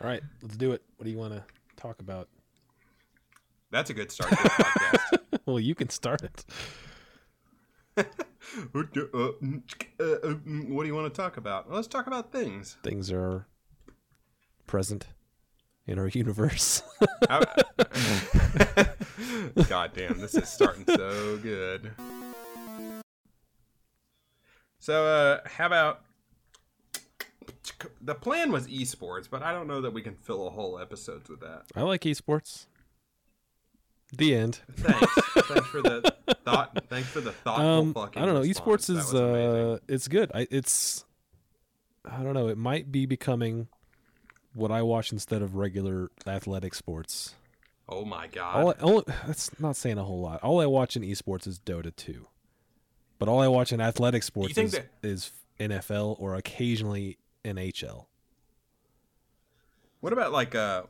All right, let's do it. What do you want to talk about? That's a good start to the podcast. well, you can start it. Uh, uh, uh, what do you want to talk about? Let's talk about things. Things are present in our universe. God damn, this is starting so good. So, uh, how about the plan was esports, but I don't know that we can fill a whole episodes with that. I like esports. The end. Thanks, thanks for the thought. Thanks for the thoughtful Um, fucking. I don't know. response. Esports is uh, it's good. I it's, I don't know. It might be becoming what I watch instead of regular athletic sports. Oh my god! All, I, all that's not saying a whole lot. All I watch in esports is Dota 2. But all I watch in athletic sports is, that- is NFL or occasionally NHL. what about like uh,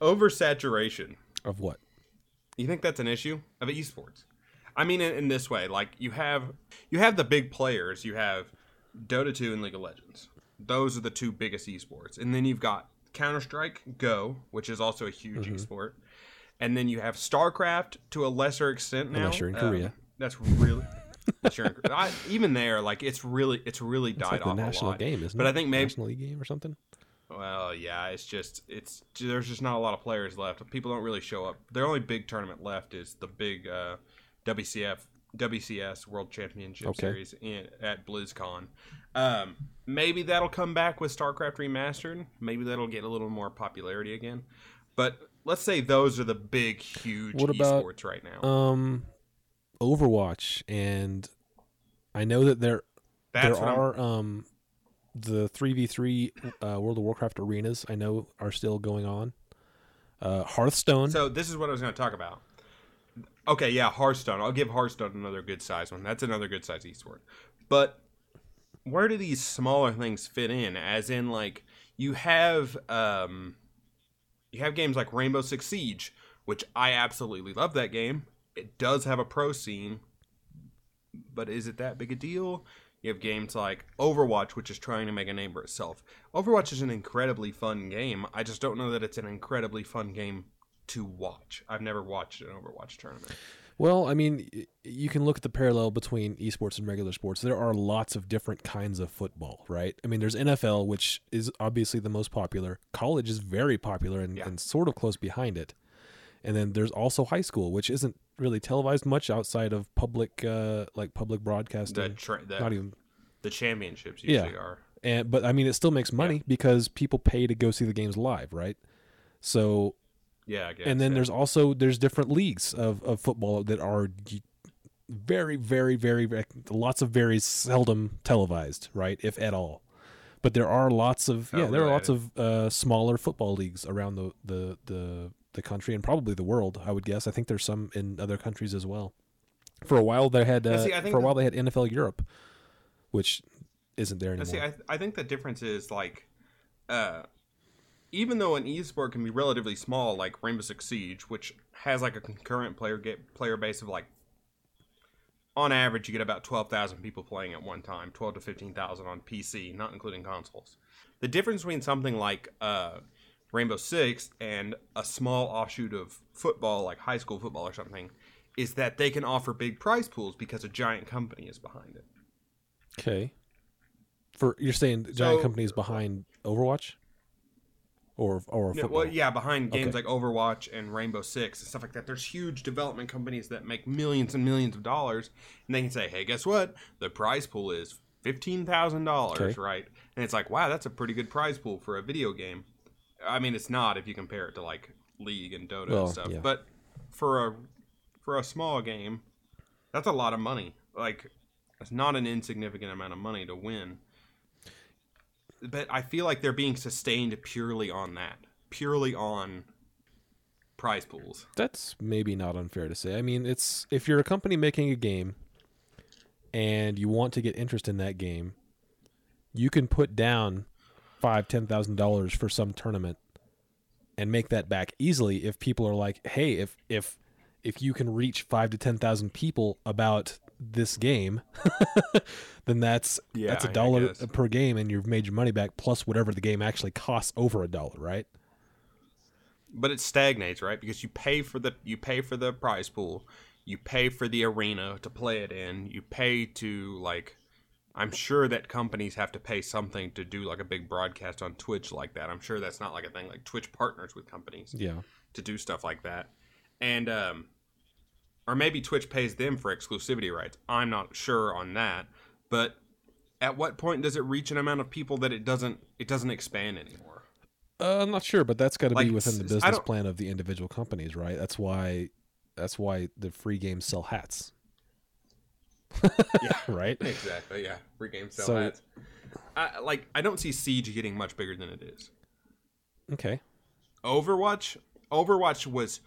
oversaturation? Of what? You think that's an issue of esports? I mean, in, in this way, like you have you have the big players. You have Dota 2 and League of Legends. Those are the two biggest esports, and then you've got Counter Strike Go, which is also a huge Mm-hmm. esport, and then you have StarCraft to a lesser extent now. Unless you're in Um, Korea. that's really. Unless I, even there, like it's really, it's really It's died like the national game, isn't But it? I think maybe National League game or something. well, yeah, it's just it's there's just not a lot of players left. People don't really show up. Their only big tournament left is the big uh, WCF WCS World Championship Okay. Series in, at BlizzCon. Um, maybe that'll come back with StarCraft Remastered. Maybe that'll get a little more popularity again. But let's say those are the big, huge What about, esports right now. Um, Overwatch and I know that there That's there are um the three v three uh, World of Warcraft arenas. I know are still going on. Uh, Hearthstone. So this is what I was going to talk about. Okay, yeah, Hearthstone. I'll give Hearthstone another good size one. That's another good size esport. But where do these smaller things fit in? As in, like you have um, you have games like Rainbow Six Siege, which I absolutely love that game. It does have a pro scene, but is it that big a deal? You have games like Overwatch, which is trying to make a name for itself. Overwatch is an incredibly fun game. I just don't know that it's an incredibly fun game to watch. I've never watched an Overwatch tournament. Well, I mean, you can look at the parallel between esports and regular sports. There are lots of different kinds of football, right? I mean, there's NFL, which is obviously the most popular. College is very popular and, Yeah. and sort of close behind it. And then there's also high school, which isn't really televised much outside of public, uh, like public The broadcasting. tra- the, Not even, the championships Yeah. usually are. and but I mean, it still makes money because people pay to go see the games live, right? So Yeah, I guess. and then yeah. there's also there's different leagues of, of football that are very very very very lots of very seldom televised right if at all but there are lots of Oh, yeah there are lots of uh, smaller football leagues around the, the the the country and probably the world i would guess i think there's some in other countries as well for a while they had uh, see, for a while they had nfl europe which isn't there anymore see. I, I think the difference is like, uh, even though an esport can be relatively small, like Rainbow Six Siege, which has like a concurrent player get player base of like, on average, you get about twelve thousand people playing at one time, twelve to fifteen thousand on PC, not including consoles. The difference between something like uh, Rainbow Six and a small offshoot of football, like high school football or something, is that they can offer big prize pools because a giant company is behind it. okay for you're saying giant So- companies behind overwatch or or football well, yeah, behind games Okay. like Overwatch and Rainbow Six and stuff like that, there's huge development companies that make millions and millions of dollars, and they can say, "Hey, guess what? The prize pool is fifteen thousand dollars, right?" And it's like, "Wow, that's a pretty good prize pool for a video game." I mean, it's not if you compare it to like League and Dota Well, and stuff, yeah. but for a for a small game, that's a lot of money. Like, that's not an insignificant amount of money to win but I feel like they're being sustained purely on that, purely on prize pools. That's maybe not unfair to say. I mean, it's if you're a company making a game and you want to get interest in that game, you can put down five, ten thousand dollars for some tournament and make that back easily if people are like, hey, if if if you can reach five to ten thousand people about this game, then that's Yeah, that's a dollar per game, and you've made your money back plus whatever the game actually costs over a dollar, right? but it stagnates right because you pay for the you pay for the prize pool you pay for the arena to play it in you pay to like i'm sure that companies have to pay something to do like a big broadcast on twitch like that i'm sure that's not like a thing like twitch partners with companies Yeah. to do stuff like that and um or maybe twitch pays them for exclusivity rights i'm not sure on that but at what point does it reach an amount of people that it doesn't it doesn't expand anymore Uh, I'm not sure, but that's got to Like, be within the business plan of the individual companies, right? That's why that's why the free games sell hats. Yeah. right? Exactly. Yeah. Free game sell So- ads. I, like I don't see Siege getting much bigger than it is. Okay. Overwatch. Overwatch was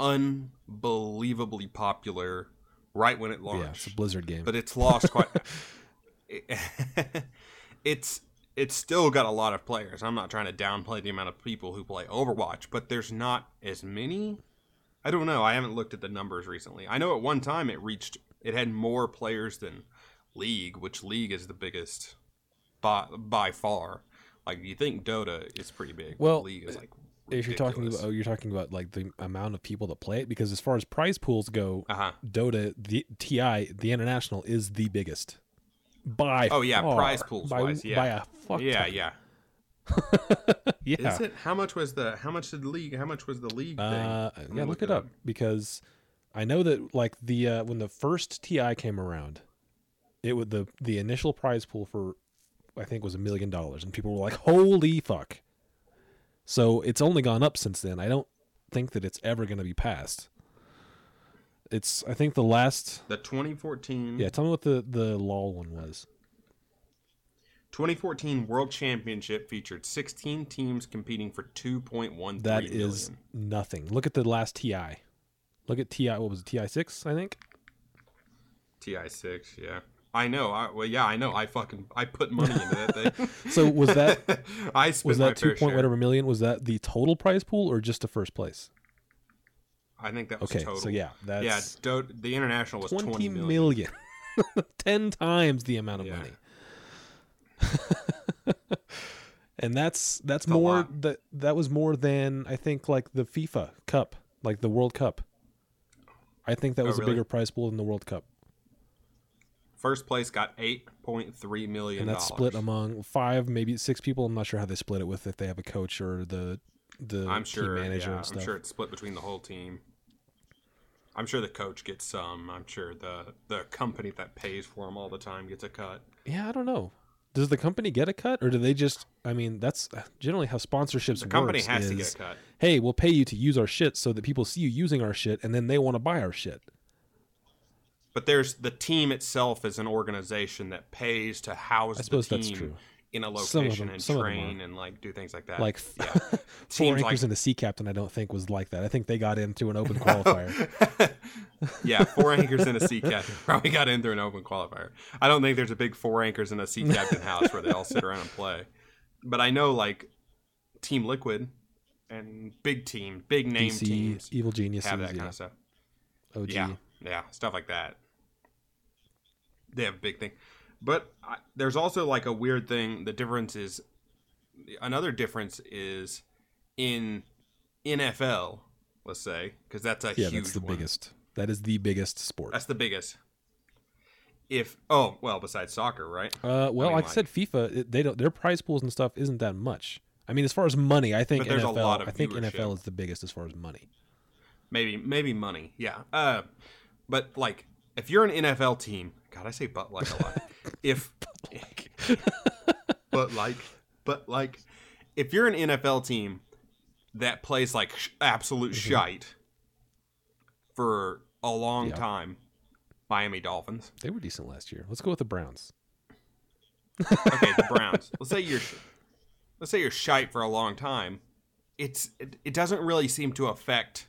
unbelievably popular right when it launched. Yeah, it's a Blizzard game. but it's lost quite. it's it's still got a lot of players. I'm not trying to downplay the amount of people who play Overwatch, but there's not as many. I don't know. I haven't looked at the numbers recently. I know at one time it reached it had more players than League, which League is the biggest by by far. Like you think Dota is pretty big. Well, League is like if you're talking about oh, you're talking about like the amount of people that play it because as far as prize pools go, uh-huh. Dota the TI the international is the biggest by Oh, yeah, far, prize pools by, wise, yeah. by a fuck Yeah, ton. yeah. yeah Is it how much was the how much did the league how much was the league thing? Uh, Let yeah, me look it up because I know that like the uh, when the first TI came around, it would the the initial prize pool for I think was a million dollars, and people were like, "Holy fuck!" So it's only gone up since then. I don't think that it's ever going to be passed. It's I think the last The 2014 yeah. Tell me what the the LOL one was. 2014 World Championship featured 16 teams competing for 2.13 That is million. nothing. Look at the last TI. Look at TI. What was it? TI six, I think. TI6, yeah. I know. I, well, yeah, I know. I fucking I put money into that thing. So was that I spent was that two point whatever million? Was that the total prize pool or just the first place? I think that was Okay, total. so yeah, that's yeah. Do- the international was 20 twenty million. million. ten times the amount of Yeah. money. and that's that's a more that that was more than I think like the FIFA Cup, like the World Cup. I think that Oh, was really? a bigger prize pool than the World Cup, First place got 8.3 million. and that's split among five, maybe six people. I'm not sure how they split it with if they have a coach or the the I'm sure. team manager yeah, and stuff. I'm sure it's split between the whole team. I'm sure the coach gets some. I'm sure the the company that pays for him all the time gets a cut. Yeah, I don't know. Does the company get a cut, or do they just? I mean, that's generally how sponsorships The company works has to get a cut. Hey, we'll pay you to use our shit so that people see you using our shit, and then they want to buy our shit. But there's the team itself is an organization that pays to house I suppose the that's team true. In a location them- and train and like do things like that. Like yeah. four anchors like and a sea captain, I don't think was like that. I think they got in through an open qualifier. yeah, four anchors and a sea captain probably got in through an open qualifier. I don't think there's a big four anchors and a sea captain house where they all sit around and play. But I know like Team Liquid and big team, big name DC, teams Evil Geniuses, have that yeah. kind of stuff. OG. Yeah, yeah, stuff like that. They have a big thing, but I, there's also like a weird thing. The difference is another difference is in NFL. Let's say because that's a Yeah, huge that's the one. biggest. That is the biggest sport. That's the biggest. If oh well, besides soccer, right? Uh, well, mean, like I said, FIFA they don't their prize pools and stuff isn't that much. I mean, as far as money, I think But there's a NFL. lot of I think viewership. NFL is the biggest as far as money. Maybe maybe money, yeah. Uh, but like if you're an NFL team, God, I say but like a lot. if but like but like if you're an NFL team that plays like sh- absolute mm-hmm. shite for a long Yeah. time, Miami Dolphins. They were decent last year. Let's go with the Browns. Okay, the Browns. let's say you're let's say you're shite for a long time. It's it, it doesn't really seem to affect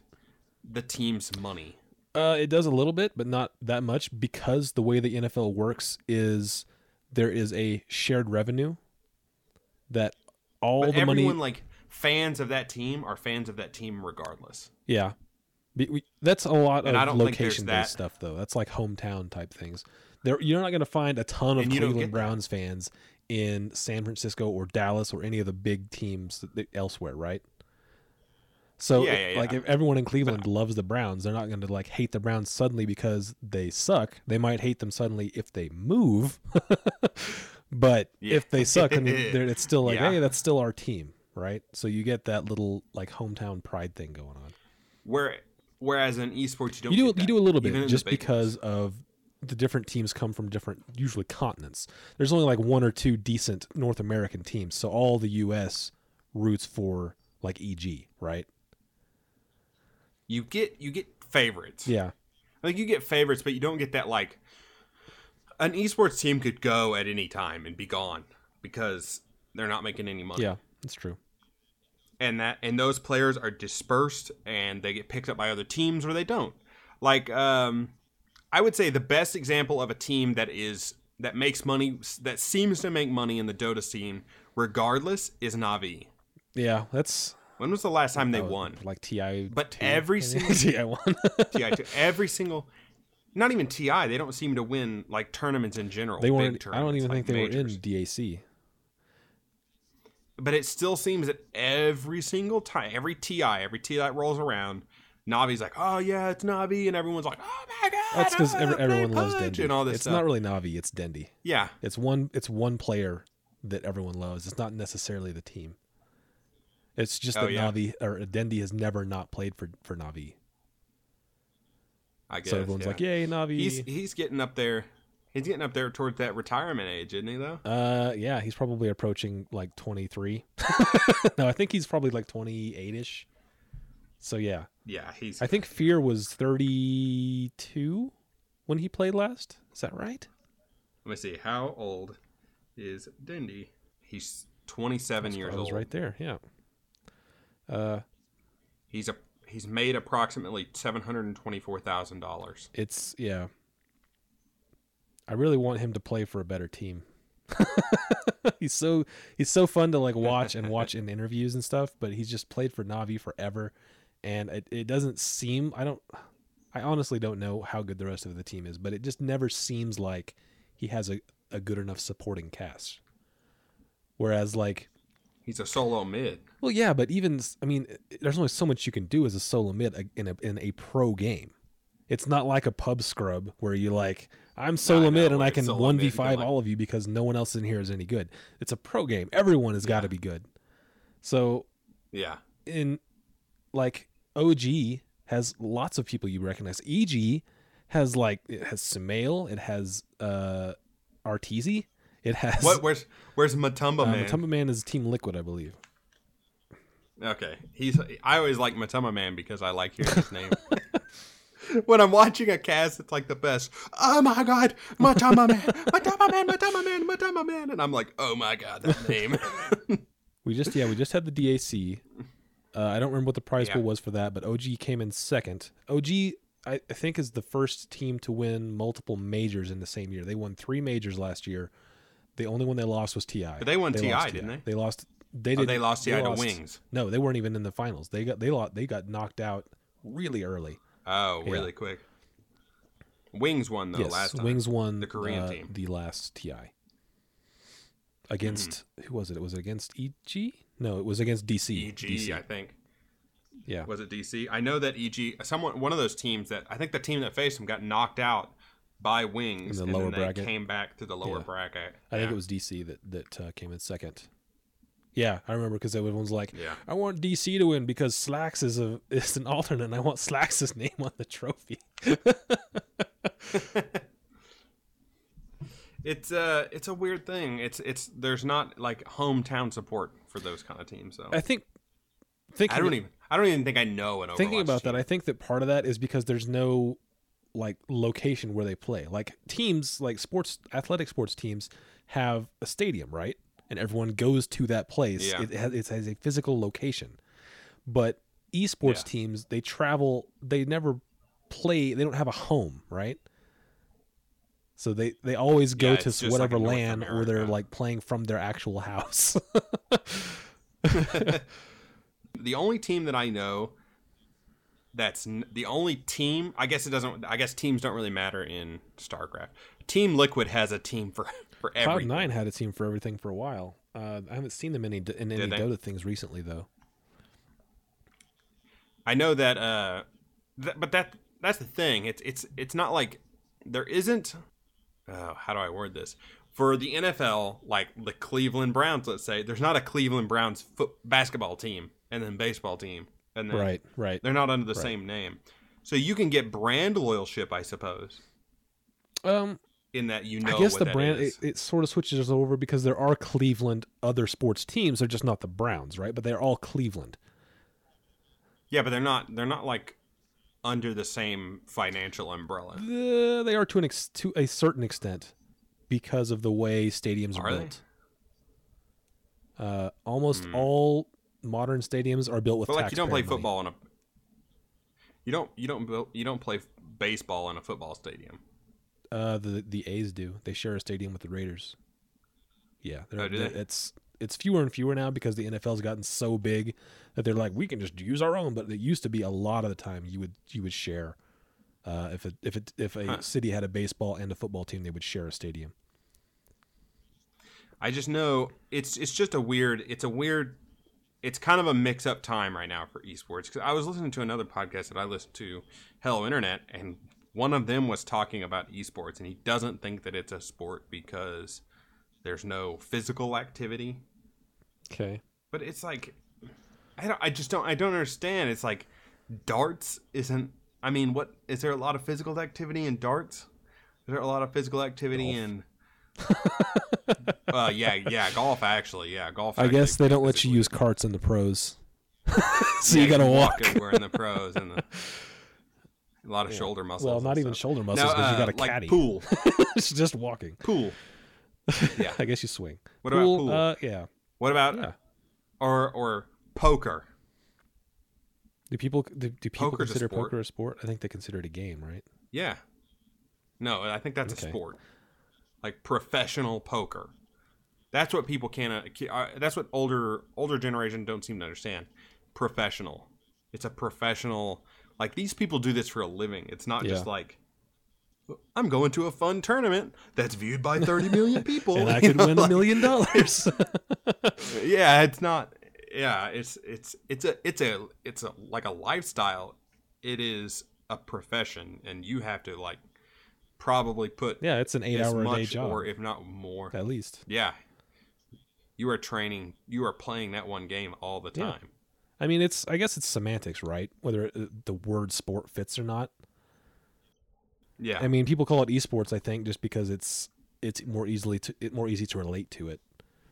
the team's money. Uh, it does a little bit, but not that much because the way the NFL works is there is a shared revenue that all But the everyone money. like fans of that team are fans of that team regardless. yeah, we- That's a lot And of location based stuff, though. That's like hometown type things. There, you're not going to find a ton of And Cleveland. Browns fans in San Francisco or Dallas or any of the big teams elsewhere, right? So, Yeah, yeah, like, yeah. if everyone in Cleveland loves the Browns, they're not going to like hate the Browns suddenly because they suck. They might hate them suddenly if they move, but if they suck, I mean, it's still like, hey, that's still our team, right? So you get that little like hometown pride thing going on. Where whereas in esports you don't you do you do a little bit just because of the different teams come from different usually continents there's only like one or two decent north american teams so all the us roots for like eg right you get you get favorites. yeah Like you get favorites, but you don't get that like an esports team could go at any time and be gone because they're not making any money. yeah that's true And that and those players are dispersed and they get picked up by other teams or they don't. Like um I would say the best example of a team that is that makes money that seems to make money in the Dota scene regardless is Navi. yeah that's When was the last time they won? like ti But two, every single- ti one TI two. Every single, not even TI. They don't seem to win like tournaments in general. they weren't i don't even like think they majors. were in dac But it still seems that every single time, every TI, every TI that rolls around, Navi's like, "Oh yeah, it's Navi," and everyone's like, "Oh my god!" that's because wanna everyone loves Pudge," Dendi and all this it's stuff. not really navi it's Dendi yeah, It's one it's one player that everyone loves. It's not necessarily the team. It's just Oh, that yeah. Navi or Dendi has never not played for for Navi. I guess. so everyone's yeah. like, "Yay, Navi!" he's he's getting up there. He's getting up there towards that retirement age, isn't he? Though. uh, yeah, he's probably approaching like twenty three. no, I think he's probably like twenty eight ish. So yeah, Yeah, he's. I think Fear was thirty two when he played last. Is that right? Let me see. How old is Dendi? He's 27 years I was old. right there. Yeah. Uh, He's a he's made approximately seven hundred and twenty four thousand dollars. it's yeah. I really want him to play for a better team. he's so he's so fun to like watch and watch in interviews and stuff, but he's just played for Navi forever, and it, it doesn't seem I don't I honestly don't know how good the rest of the team is, but it just never seems like he has a, a good enough supporting cast. Whereas like He's a solo mid. well, yeah, but even I mean, there's only so much you can do as a solo mid in a in a pro game. It's not like a pub scrub where you like I'm solo mid and I can one v five all of you because no one else in here is any good. It's a pro game. Everyone has got to be good. So Yeah. in like OG has lots of people you recognize. EG has like it has Sumail, it has uh Arteezy, it has What? Where's Where's Matumba uh, Man? Matumba Man is Team Liquid, I believe. Okay, he's. I always like Matama Man because I like hearing his name. when I'm watching a cast, it's like the best. Oh my god, Matama Man, Matama Man, Matama Man, Matama Man, and I'm like, oh my god, that name. We just yeah, we just had the DAC. Uh, I don't remember what the prize Yeah. pool was for that, but OG came in second. OG, I, I think, is the first team to win multiple majors in the same year. They won three majors last year. The only one they lost was Ti. But they won TI, didn't they? They lost. They Oh, did. they lost TI to Wings. No, they weren't even in the finals. They got they lost. They got knocked out really early. Oh, Yeah. really quick. Wings won though yes, last time. Wings won The Korean uh, team. the last Ti against Mm-hmm. who was it? It was it against EG? No, it was against DC. EG, DC. I think. Yeah. Was it DC? I know that EG, someone, one of those teams that I think the team that faced them got knocked out by Wings, In the and lower bracket? came back to the lower Yeah. bracket. I think it was DC that that uh, came in second. Yeah, I remember because everyone's like, Yeah. "I want DC to win because Slacks is a is an alternate, and I want Slacks' name on the trophy." It's uh it's a weird thing. It's it's there's not like hometown support for those kind of teams. So I think thinking I don't even I don't even think I know an Overwatch thinking about that. I think that part of that is because there's no like location where they play. Like teams, like sports, athletic sports teams, have a stadium, right? And everyone goes to that place. Yeah. It, has, it has a physical location. But esports Yeah. teams, they travel. They never play. They don't have a home, right? So they they always go Yeah, to whatever like land where they're like playing from their actual house. the only team that I know that's n- the only team. I guess it doesn't. I guess teams don't really matter in StarCraft. Team Liquid has a team for for Cloud everything. Nine had a team for everything for a while. Uh, I haven't seen them in any in any Dota things recently though. I know that, uh, th- but that that's the thing. It's it's it's not like there isn't. Uh, how do I word this? For the NFL, like the Cleveland Browns, let's say, there's not a Cleveland Browns foot basketball team and then baseball team, and then Right, right. they're not under the same name. So you can get brand loyalship, I suppose, Um, in that you know. I guess the brand it, it sort of switches over because there are Cleveland other sports teams. They're just not the Browns, right? But they're all Cleveland. yeah, but they're not. They're not like under the same financial umbrella. Uh, they are to an ex- to a certain extent because of the way stadiums are, Are built. Uh, almost all modern stadiums are built with. But like you don't play money. football in a. You don't. You don't. build- You don't play baseball in a football stadium. Uh, the the A's do. They share a stadium with the Raiders. Yeah, Oh, do they? it's it's fewer and fewer now because the NFL's gotten so big that they're like we can just use our own. But it used to be a lot of the time you would you would share. Uh, if it if it if a Huh. city had a baseball and a football team, they would share a stadium. I just know it's it's just a weird. It's a weird. It's kind of a mix up time right now for esports because I was listening to another podcast that I listened to, Hello Internet, and one of them was talking about esports, and he doesn't think that it's a sport because there's no physical activity. Okay. But it's like, I don't. I just don't. I don't understand. It's like darts isn't. I mean, what is there a lot of physical activity in darts? Is there a lot of physical activity in? uh, yeah, yeah, golf actually, yeah, golf. I guess they don't let you use carts in the pros, so Yeah, you gotta walk. We're in the pros and the, a lot of shoulder muscles. Well, not even stuff. shoulder muscles because you uh, got a like caddy. pool, it's just walking. pool. Yeah. I guess you swing. What about pool? Uh, yeah. What about Yeah. or or poker? Do people do, do people Poker's consider poker a sport? I think they consider it a game, right? Yeah. No, I think that's Okay. a sport. Like professional poker. That's what people can't. Uh, uh, that's what older older generation don't seem to understand. Professional. It's a professional. Like these people do this for a living. It's not just like I'm going to a fun tournament that's viewed by 30 million people. And I could know, win a million dollars. yeah, it's not. Yeah, it's it's it's a it's a it's a like a lifestyle. It is a profession, and you have to like probably put yeah, it's an eight-hour a day job or if not more. at least. Yeah, you are training. You are playing that one game all the Yeah. time. I mean, it's I guess it's semantics, right? Whether it, uh, the word sport fits or not. Yeah, I mean, people call it esports. I think just because it's it's more easily to it more easy to relate to it.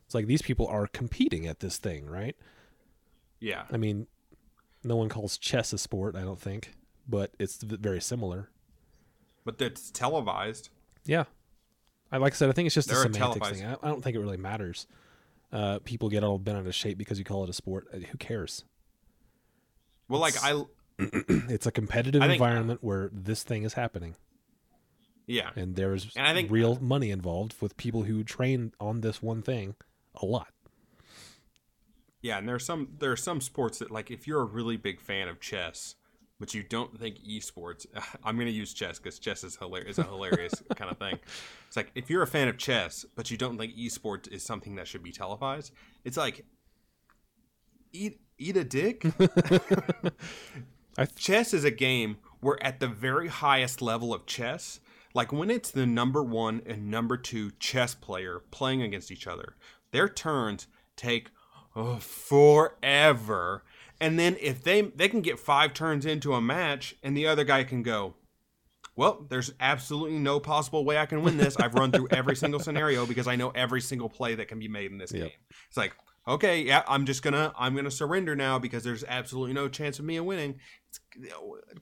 It's like these people are competing at this thing, right? yeah, I mean, no one calls chess a sport, I don't think, but it's very similar. But that's televised. Yeah, I like I said, I think it's just There a semantics televised- thing. I, I don't think it really matters. Uh, people get all bent out of shape because you call it a sport. Uh, Who cares? Well, like I, It's a competitive think- environment where this thing is happening, yeah, and there's And I think- real money involved with people who train on this one thing a lot. Yeah, and there's some there are some sports that like if you're a really big fan of chess, but you don't think esports. I'm gonna use chess because chess is hilarious. Is a hilarious kind of thing. It's like if you're a fan of chess, but you don't think esports is something that should be televised. It's like eat eat a dick. I th- chess is a game where at the very highest level of chess, like when it's the number one and number two chess player playing against each other, their turns take oh, forever. And then if they they can get five turns into a match, and the other guy can go, well, there's absolutely no possible way I can win this. I've run through every single scenario because I know every single play that can be made in this Yep. game. It's like, okay, yeah, I'm just gonna I'm gonna surrender now because there's absolutely no chance of me winning. It's,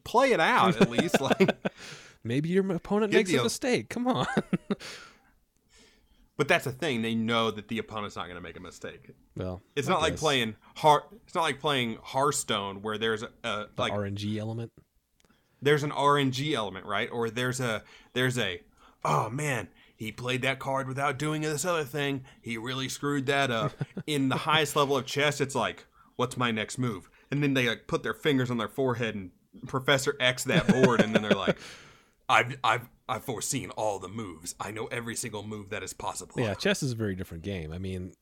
play it out at least. Like, maybe your opponent makes a mistake. Come on. but that's the thing. They know that the opponent's not gonna make a mistake. well, It's I not like playing Heart. It's not like playing Hearthstone where there's a, a the like RNG element. there's an RNG element, right? Or there's a there's a oh man, he played that card without doing this other thing. He really screwed that up. In the highest level of chess, it's like, what's my next move? And then they like put their fingers on their forehead and Professor X that board, and then they're like, "I've I've I've foreseen all the moves. I know every single move that is possible." Yeah, chess is a very different game. I mean,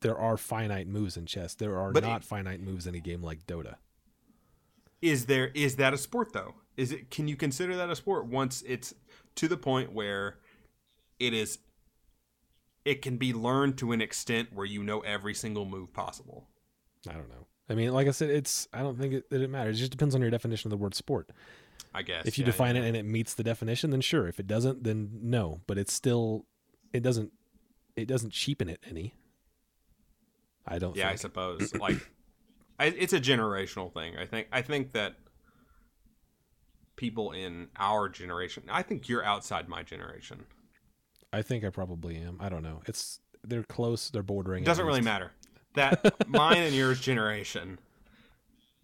there are finite moves in chess. There are But not it- finite moves in a game like Dota. Is there is that a sport though? Is it can you consider that a sport once it's to the point where it is it can be learned to an extent where you know every single move possible. I don't know. I mean, like I said, it's. I don't think it, that it matters. It just depends on your definition of the word sport. I guess. If you yeah, define yeah. it and it meets the definition, then sure. If it doesn't, then no. But it's still. It doesn't. It doesn't cheapen it any. I don't. Yeah, I suppose. like I, it's a generational thing. I think I think that people in our generation, I think you're outside my generation. I think I probably am. I don't know. It's they're close. They're bordering. It doesn't really matter. That mine and yours generation,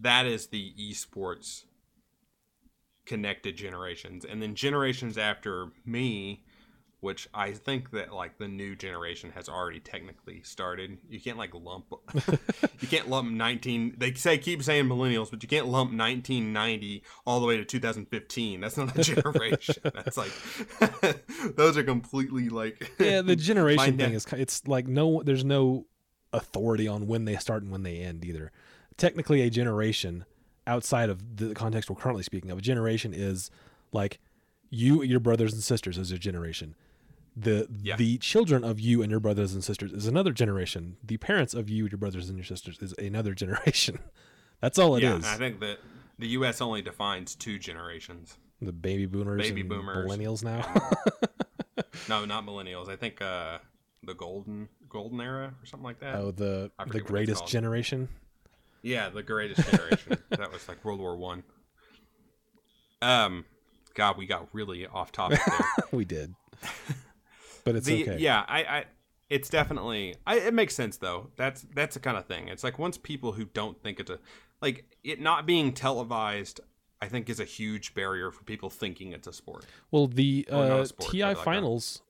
that is the esports connected generations, and then generations after me, which I think that like the new generation has already technically started. You can't like lump, you can't lump nineteen. They say keep saying millennials, but you can't lump nineteen ninety all the way to two thousand fifteen. That's not a generation. That's like those are completely like Yeah, the generation thing is. It's like no. There's no authority on when they start and when they end either. Technically, a generation outside of the context we're currently speaking of, a generation is like you, your brothers and sisters as a generation. The Yeah. the children of you and your brothers and sisters is another generation. The parents of you, your brothers and your sisters is another generation. That's all it is. yeah, and I think that the U.S. only defines two generations. the baby boomers, Baby and boomers. millennials now. No, not millennials. I think uh, the golden golden era or something like that. oh, the the greatest generation. Yeah, the greatest generation. that was like World War One. Um, God, we got really off topic there. we did, but it's the, okay. Yeah, I, I, it's definitely. I, it makes sense though. That's that's the kind of thing. It's like once people who don't think it's a, like it not being televised. I think is a huge barrier for people thinking it's a sport. Well, the Or not a uh, sport, TI but like a- finals,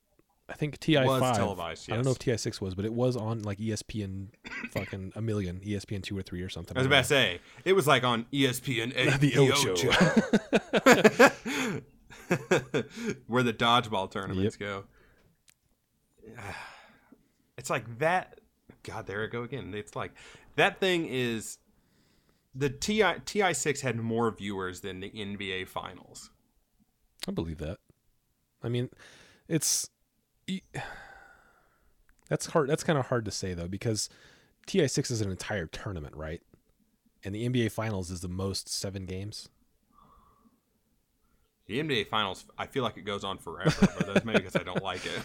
I think TI Was five. televised, I don't know if TI six was, but it was on like ESPN, fucking a million, ESPN two or three or something. I was about to say it was like on ESPN eight, The Ocho. where the dodgeball tournaments go. It's like that. God, there I go again. It's like that thing is the TI TI six had more viewers than the NBA finals. I believe that. I mean, it's that's hard. That's kind of hard to say though because TI six is an entire tournament, right? And the NBA finals is the most seven games. The NBA finals, I feel like it goes on forever, but that's maybe because I don't like it.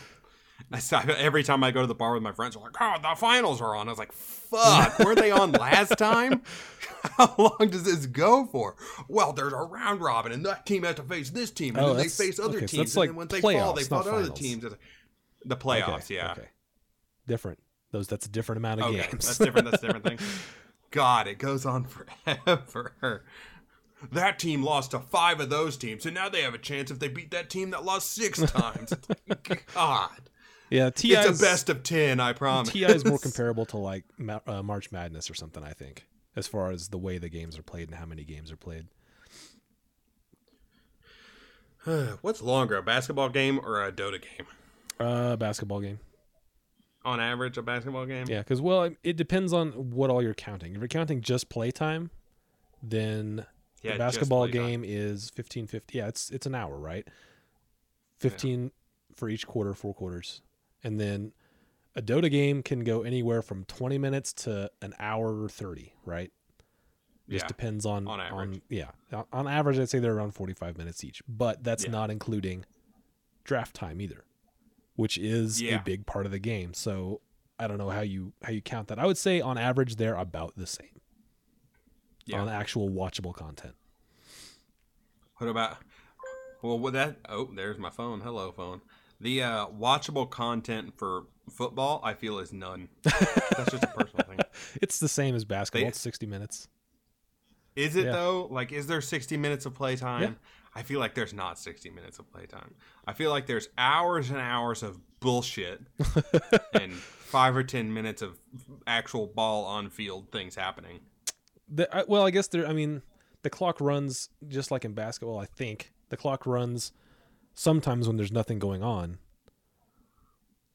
Every time I go to the bar with my friends, they're like, "Oh, the finals are on." I was like, "Fuck, were they on last time? How long does this go for?" Well, there's a round robin, and that team has to face this team, and Oh, then they face other okay, teams, that's and like then when they fall, they playoffs, fall to other teams. It's- The playoffs, Okay, yeah. Okay. Different. Those. That's a different amount of Okay, games. that's different. That's a different thing. God, it goes on forever. That team lost to five of those teams, and now they have a chance if they beat that team that lost six times. God, yeah. TI it's is a best of ten. I promise. TI is more comparable to like uh, March Madness or something. I think as far as the way the games are played and how many games are played. What's longer, a basketball game or a Dota game? Uh, basketball game. On average, a basketball game. Yeah, because well, it depends on what all you're counting. If you're counting just playtime, then Yeah, the basketball game is fifteen fifty. Yeah, it's it's an hour, right? Fifteen for each quarter, four quarters, and then a Dota game can go anywhere from twenty minutes to an hour or thirty, right? Just Yeah, depends on on average. yeah, on- on average, I'd say they're around forty five minutes each, but that's Yeah. not including draft time either, which is Yeah. a big part of the game. So I don't know how you how you count that. I would say on average they're about the same Yeah. on actual watchable content. What about? Well, with that, oh, there's my phone. Hello, phone. The uh, watchable content for football, I feel, is none. That's just a personal thing. It's the same as basketball. They- it's sixty minutes. Is it Yeah. though? Like, is there 60 minutes of playtime? Yeah. I feel like there's not 60 minutes of playtime. I feel like there's hours and hours of bullshit and five or 10 minutes of actual ball on field things happening. The, I, well, I guess there. I mean, the clock runs just like in basketball. I think the clock runs sometimes when there's nothing going on.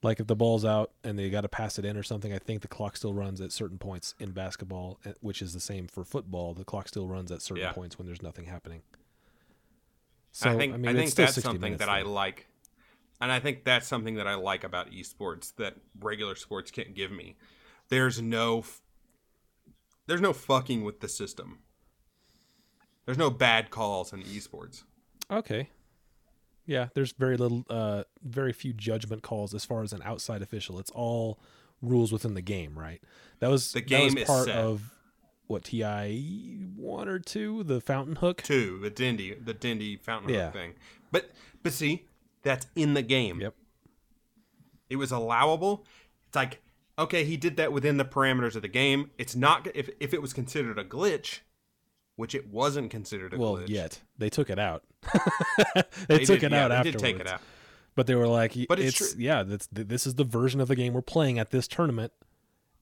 Like if the ball's out and they got to pass it in or something, I think the clock still runs at certain points in basketball, eh, which is the same for football. The clock still runs at certain Yeah. points when there's nothing happening. So I think I, mean, it's think that's something that I like, and I think that's something that I like about esports that regular sports can't give me. There's no, there's no fucking with the system. There's no bad calls in esports. Okay. Yeah, there's very little, uh, very few judgment calls as far as an outside official. It's all rules within the game, right? That was The that game was is part of what Ti one or two, the Fountain Hook. Two, the Dendi, the Dendi fountain Yeah. hook thing. But but see, that's in the game. Yep. It was allowable. It's like okay, he did that within the parameters of the game. It's not if if it was considered a glitch, which it wasn't considered a Well, glitch. yet they took it out. they, took did- it yeah, out they afterwards. did take it out. But they were like, But it's it's, yeah, that's this is the version of the game we're playing at this tournament.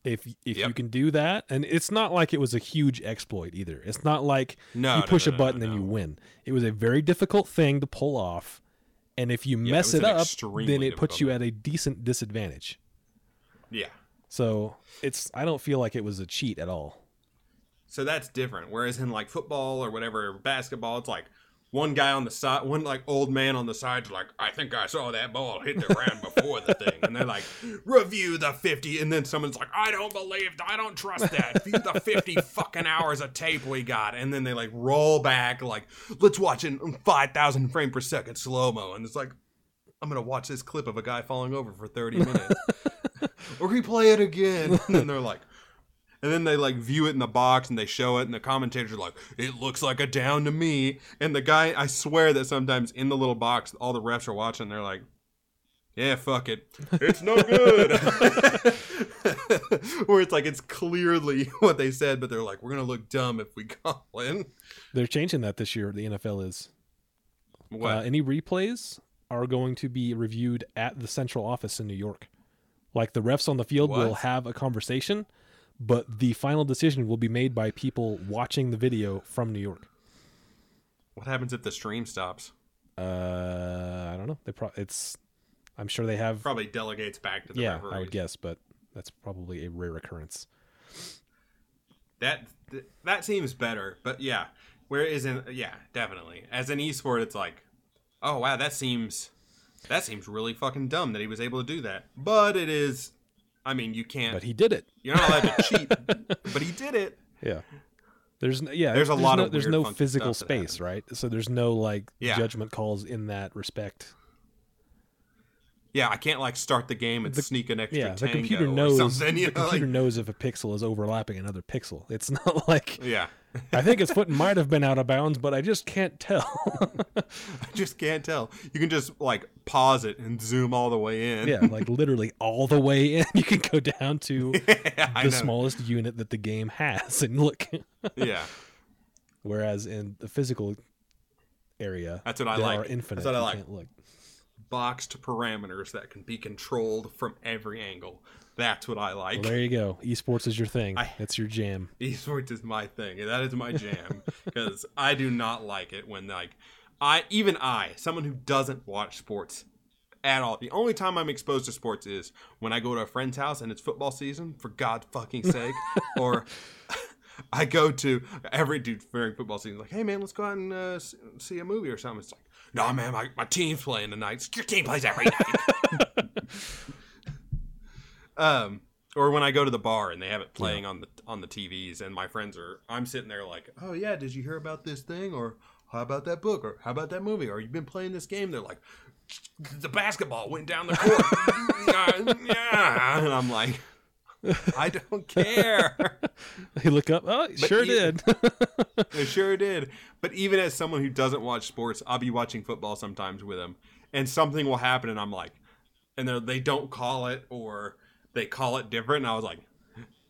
If if you can do that, and it's not like it was a huge exploit either. It's not like No, you push no, a button no, and you win. It was a very difficult thing to pull off, and if you Yeah, mess was it, up, then it puts you at a decent disadvantage. Yeah. So it's I don't feel like it was a cheat at all. So that's different. Whereas in like football or whatever, basketball, it's like one guy on the side, one like old man on the side's like, I think I saw that ball hit the ground before the thing. And they're like, review the 50. And then someone's like, I don't believe, I don't trust that. View the 50 fucking hours of tape we got. And then they like roll back, like, let's watch it in 5,000 frame per second slow mo. And it's like, I'm going to watch this clip of a guy falling over for 30 minutes. or replay it again. And then they're like, and then they like view it in the box and they show it, and the commentators are like, "It looks like a down to me." And the guy, I swear that sometimes in the little box, all the refs are watching. They're like, "Yeah, fuck it, it's no good." Where it's like it's clearly what they said, but they're like, "We're gonna look dumb if we call in." They're changing that this year. The NFL is. What? Uh, any replays are going to be reviewed at the central office in New York. Like the refs on the field will have a conversation, but the final decision will be made by people watching the video from New York. what happens if the stream stops? Uh, I don't know. They pro- it's. I'm sure they have. Probably delegates back to the yeah, referees. I would guess, but that's probably a rare occurrence. That that seems better, but yeah, where isn't? Yeah, definitely. As an esport, it's like, oh wow, that seems that seems really fucking dumb that he was able to do that. But it is. I mean, you can't. But he did it. you're not allowed to cheat, but he did it. Yeah. There's no, yeah. There's a lot no, of there's no physical space, right? So there's no like Yeah. judgment calls in that respect. Yeah, I can't like start the game and sneak an extra Yeah, the computer knows. something. The know, computer like- knows if a pixel is overlapping another pixel. It's not like yeah, I think its foot might have been out of bounds, but I just can't tell. I just can't tell. You can just like pause it and zoom all the way in. yeah, like literally all the way in. You can go down to Yeah, the smallest unit that the game has and look. Yeah, Whereas in the physical area, That's what I like. Are infinite. That's what I like. can't look. Boxed parameters that can be controlled from every angle. That's what I like. Well, there you go. Esports is your thing. I- That's your jam. esports is my thing that is my jam because i do not like it when like i even i someone who doesn't watch sports at all the only time i'm exposed to sports is when i go to a friend's house and it's football season for god fucking sake or i go to every dude during football season like hey man let's go out and uh, see a movie or something it's like no man my, my team's playing tonight. Your team plays every night. Um or when I go to the bar and they have it playing on the on the TVs, and my friends are, I'm sitting there like, oh yeah, did you hear about this thing, or how about that book, or how about that movie, or you've been playing this game? They're like, the basketball went down the court, yeah, yeah, and I'm like, I don't care. You look up. Oh, sure you- did. It sure did. But even as someone who doesn't watch sports, I'll be watching football sometimes with them, and something will happen, and I'm like, and they don't call it, or they call it different, and I was like,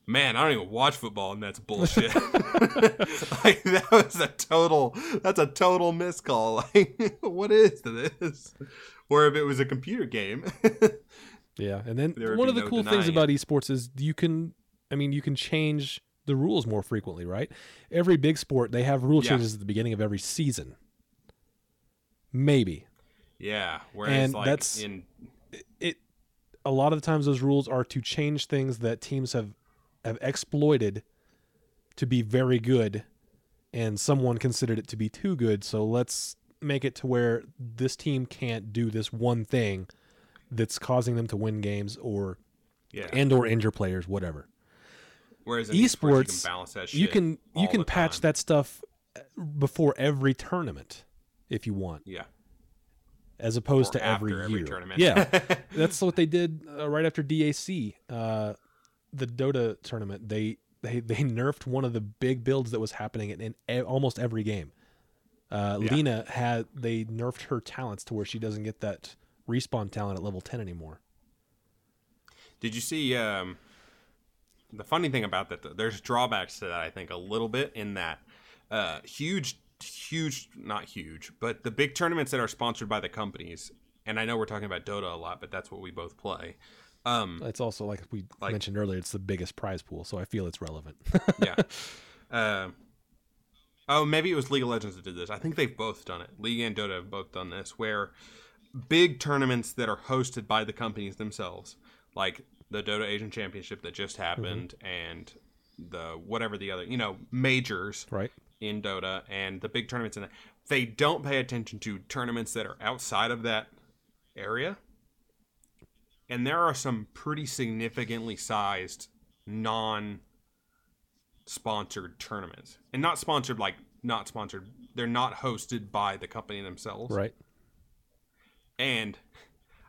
man, I don't even watch football, and that's bullshit. like that was a total, that's a total miscall. Like, what is this? Or if it was a computer game, yeah, and then There one of the no cool things about esports is you can, I mean, you can change the rules more frequently, right? Every big sport they have rule Yeah. changes at the beginning of every season. Maybe Yeah, whereas And like that's- in it. A lot of the times, those rules are to change things that teams have have exploited to be very good, and someone considered it to be too good. So let's make it to where this team can't do this one thing that's causing them to win games or yeah, and or injure players, whatever. whereas in esports, you can balance that. you can you can patch time. that stuff before every tournament if you want, Yeah, as opposed or to every, every year. tournament. Yeah, that's what they did uh, right after DAC, uh, the Dota tournament. They they they nerfed one of the big builds that was happening in, in e- almost every game. Uh, Yeah. Lina had they nerfed her talents to where she doesn't get that respawn talent at level ten anymore. Did you see um, the funny thing about that? Though, there's drawbacks to that. I think a little bit in that uh, huge, huge, not huge, but the big tournaments that are sponsored by the companies. And I know we're talking about Dota a lot, but that's what we both play. Um, It's also like we Like- mentioned earlier, it's the biggest prize pool, so I feel it's relevant. yeah. Um oh, maybe it was League of Legends that did this. I think they've both done it. League and Dota have both done this, where big tournaments that are hosted by the companies themselves, like the Dota Asian Championship that just mm-hmm. happened, and the whatever the other, you know, majors right? in Dota and the big tournaments in that, they don't pay attention to tournaments that are outside of that area. And there are some pretty significantly sized non sponsored tournaments. And not sponsored like not sponsored. They're not hosted by the company themselves. Right. And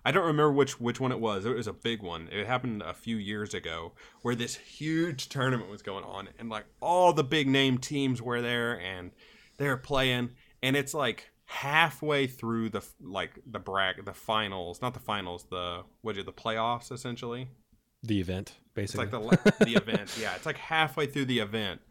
I don't remember which which one it was. It was a big one. It happened a few years ago where this huge tournament was going on and like all the big name teams were there and they're playing and it's like halfway through the like the brag the finals, not the finals, the what is it, the playoffs essentially. The event, basically. It's like the the event. Yeah, it's like halfway through the event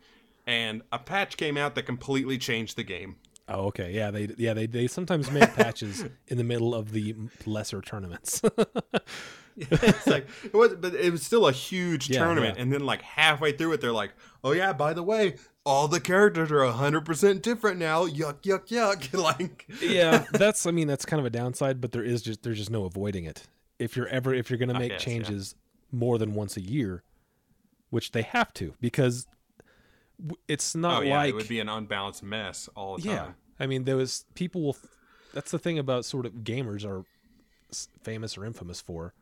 and a patch came out that completely changed the game. Oh, okay. Yeah, they yeah they, they sometimes make patches in the middle of the lesser tournaments. it's like it was, but it was still a huge Yeah, tournament. yeah. And then like halfway through it, they're like, "Oh yeah, by the way, all the characters are hundred percent different now." Yuck, yuck, yuck. like, yeah, that's I mean that's kind of a downside, but there is just there's just no avoiding it. If you're ever if you're going to make guess, yeah. changes more than once a year, which they have to because it's not oh yeah, like it would be an unbalanced mess all the yeah. time. I mean there was people will that's the thing about sort of gamers are famous or infamous for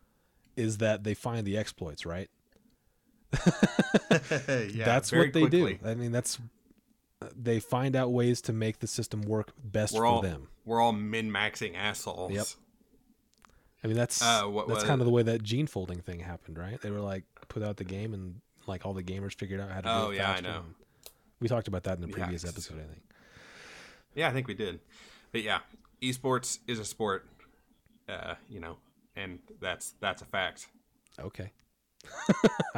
is that they find the exploits, right? yeah, that's what they quickly. do. I mean, that's they find out ways to make the system work best We're for all them. we're all min maxing assholes. Yep. I mean, that's Uh, what that's was kind of the way that gene folding thing happened, right? They were like put out the game, and like all the gamers figured out how to. do Oh, it yeah, I know. We talked about that in the previous Yikes. episode, I think. Yeah, I think we did. But yeah, esports is a sport. Uh, you know, and that's that's a fact. Okay,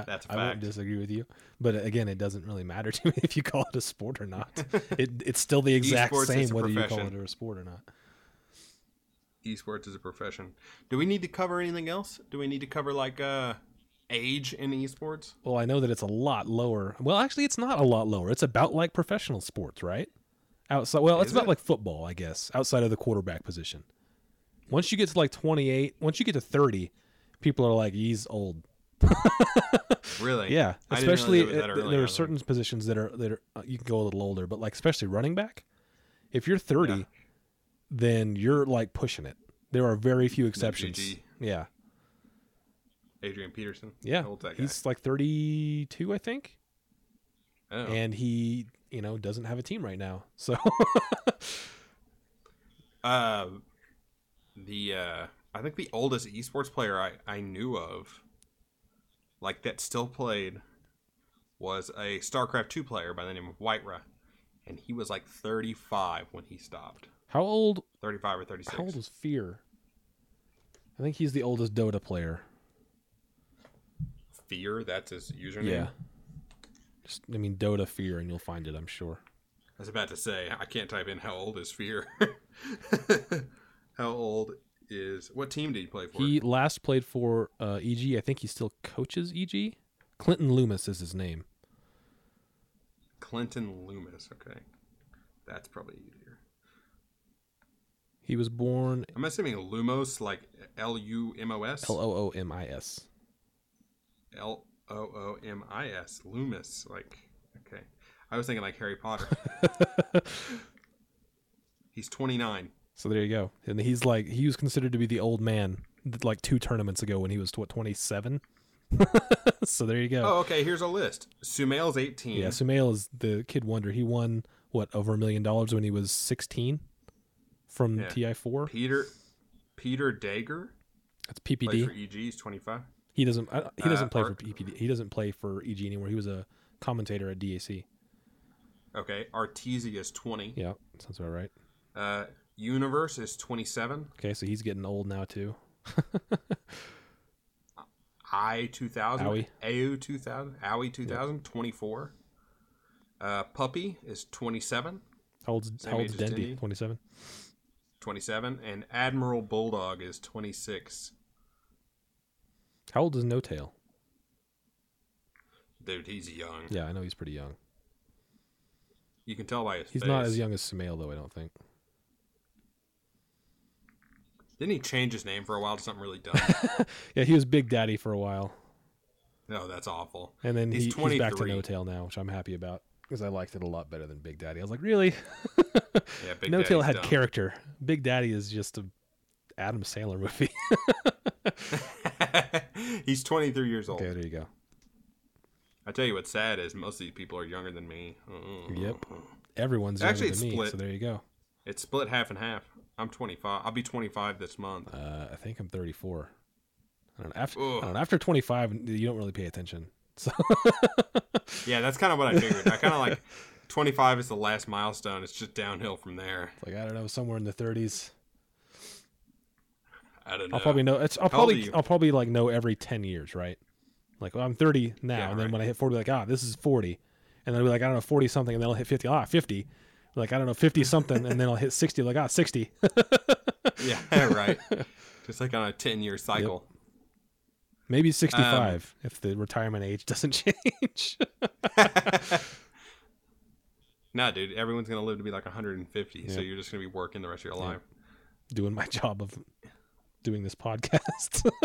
That's a I won't fact. disagree with you, but again, it doesn't really matter to me if you call it a sport or not. it, it's still the exact Esports same whether you call it a sport or not. esports is a profession. Do we need to cover anything else? Do we need to cover like uh age in esports? Well, I know that it's a lot lower. Well, actually, it's not a lot lower. It's about like professional sports, right? Outside, well, it's Is about it? like football, I guess, outside of the quarterback position. Once you get to like 28, once you get to 30, people are like, he's old. Really? Yeah, especially it was that early there are certain positions that are that are uh, you can go a little older, but like especially running back. If you're 30, Yeah. then you're like pushing it. There are very few exceptions. Yeah, Adrian Peterson. yeah. How old's that guy? He's like 32, I think. Oh. and he you know doesn't have a team right now so uh, the uh, I think the oldest esports player I I knew of, like that still played, was a StarCraft two player by the name of Whitera, and he was like 35 when he stopped. how old 35 or 36. how old is fear i think he's the oldest dota player Fear, that's his username. yeah just i mean dota fear and you'll find it i'm sure I was about to say I can't type in how old is Fear. how old is what team did he play for? he last played for uh eg i think he still coaches eg clinton loomis is his name Clinton Loomis. Okay, that's probably easier. He was born I'm assuming Lumos, like L U M O S. L O O M I S. L O O M I S. Loomis. Like, okay. I was thinking like Harry Potter. He's 29. So there you go. And he's like he was considered to be the old man like two tournaments ago when he was what 27. so there you go. Oh, okay. Here's a list. Sumail's 18. Yeah, Sumail is the kid wonder. He won what over a million dollars when he was 16 from Yeah. TI4. Peter Peter Dager That's plays PPD. for EG. He's 25. He doesn't. He doesn't Uh, play for PPD. He doesn't play for EG anymore. He was a commentator at DAC. Okay. Arteezy 20. Yeah, sounds about right. Uh, Universe is 27. Okay, so he's getting old now too. I 2000. Owie. AU 2000. Owie 2000. 24. Uh, Puppey is 27. How old's Same how old's age Dendi? Dendi. Twenty seven. 27. And Admiral Bulldog is 26. How old is N0tail? Dude, he's young. Yeah, I know he's pretty young. You can tell by his He's face. not as young as Sumail though. I don't think. Didn't he change his name for a while to something really dumb? Yeah, he was Big Daddy for a while, no, that's awful. and then He's he, he's back to No Tail now, which I'm happy about because I liked it a lot better than Big Daddy. I was like, really? Yeah, Big no Tail had dumb. character. Big Daddy is just a Adam Sandler movie. He's 23 years old. okay, there you go. I tell you what's sad is most of these people are younger than me. Yep. Everyone's younger Actually, than it's me, split. so there you go. It's split half and half. I'm 25. I'll be 25 this month. Uh, I think I'm 34. I don't know. After, I don't know, after 25, you don't really pay attention. So Yeah, that's kind of what I figured. I kind of like 25 is the last milestone. It's just downhill from there. like I don't know, somewhere in the 30s. I don't know. I'll probably know. It's I'll How probably? I'll probably like know every 10 years, right? Like well, I'm 30 now, Yeah, and then right. when I hit 40, like ah, this is 40, and then I'll be like I don't know 40 something, and then I'll hit 50. Ah, 50. Like I don't know 50 something, and then I'll hit 60. Like ah, 60. Yeah, right. just like on a 10 year cycle. Maybe Um, 65 if the retirement age doesn't change. Nah, dude, everyone's going to live to be like 150. So you're just going to be working the rest of your Yeah. life. Doing my job of doing this podcast.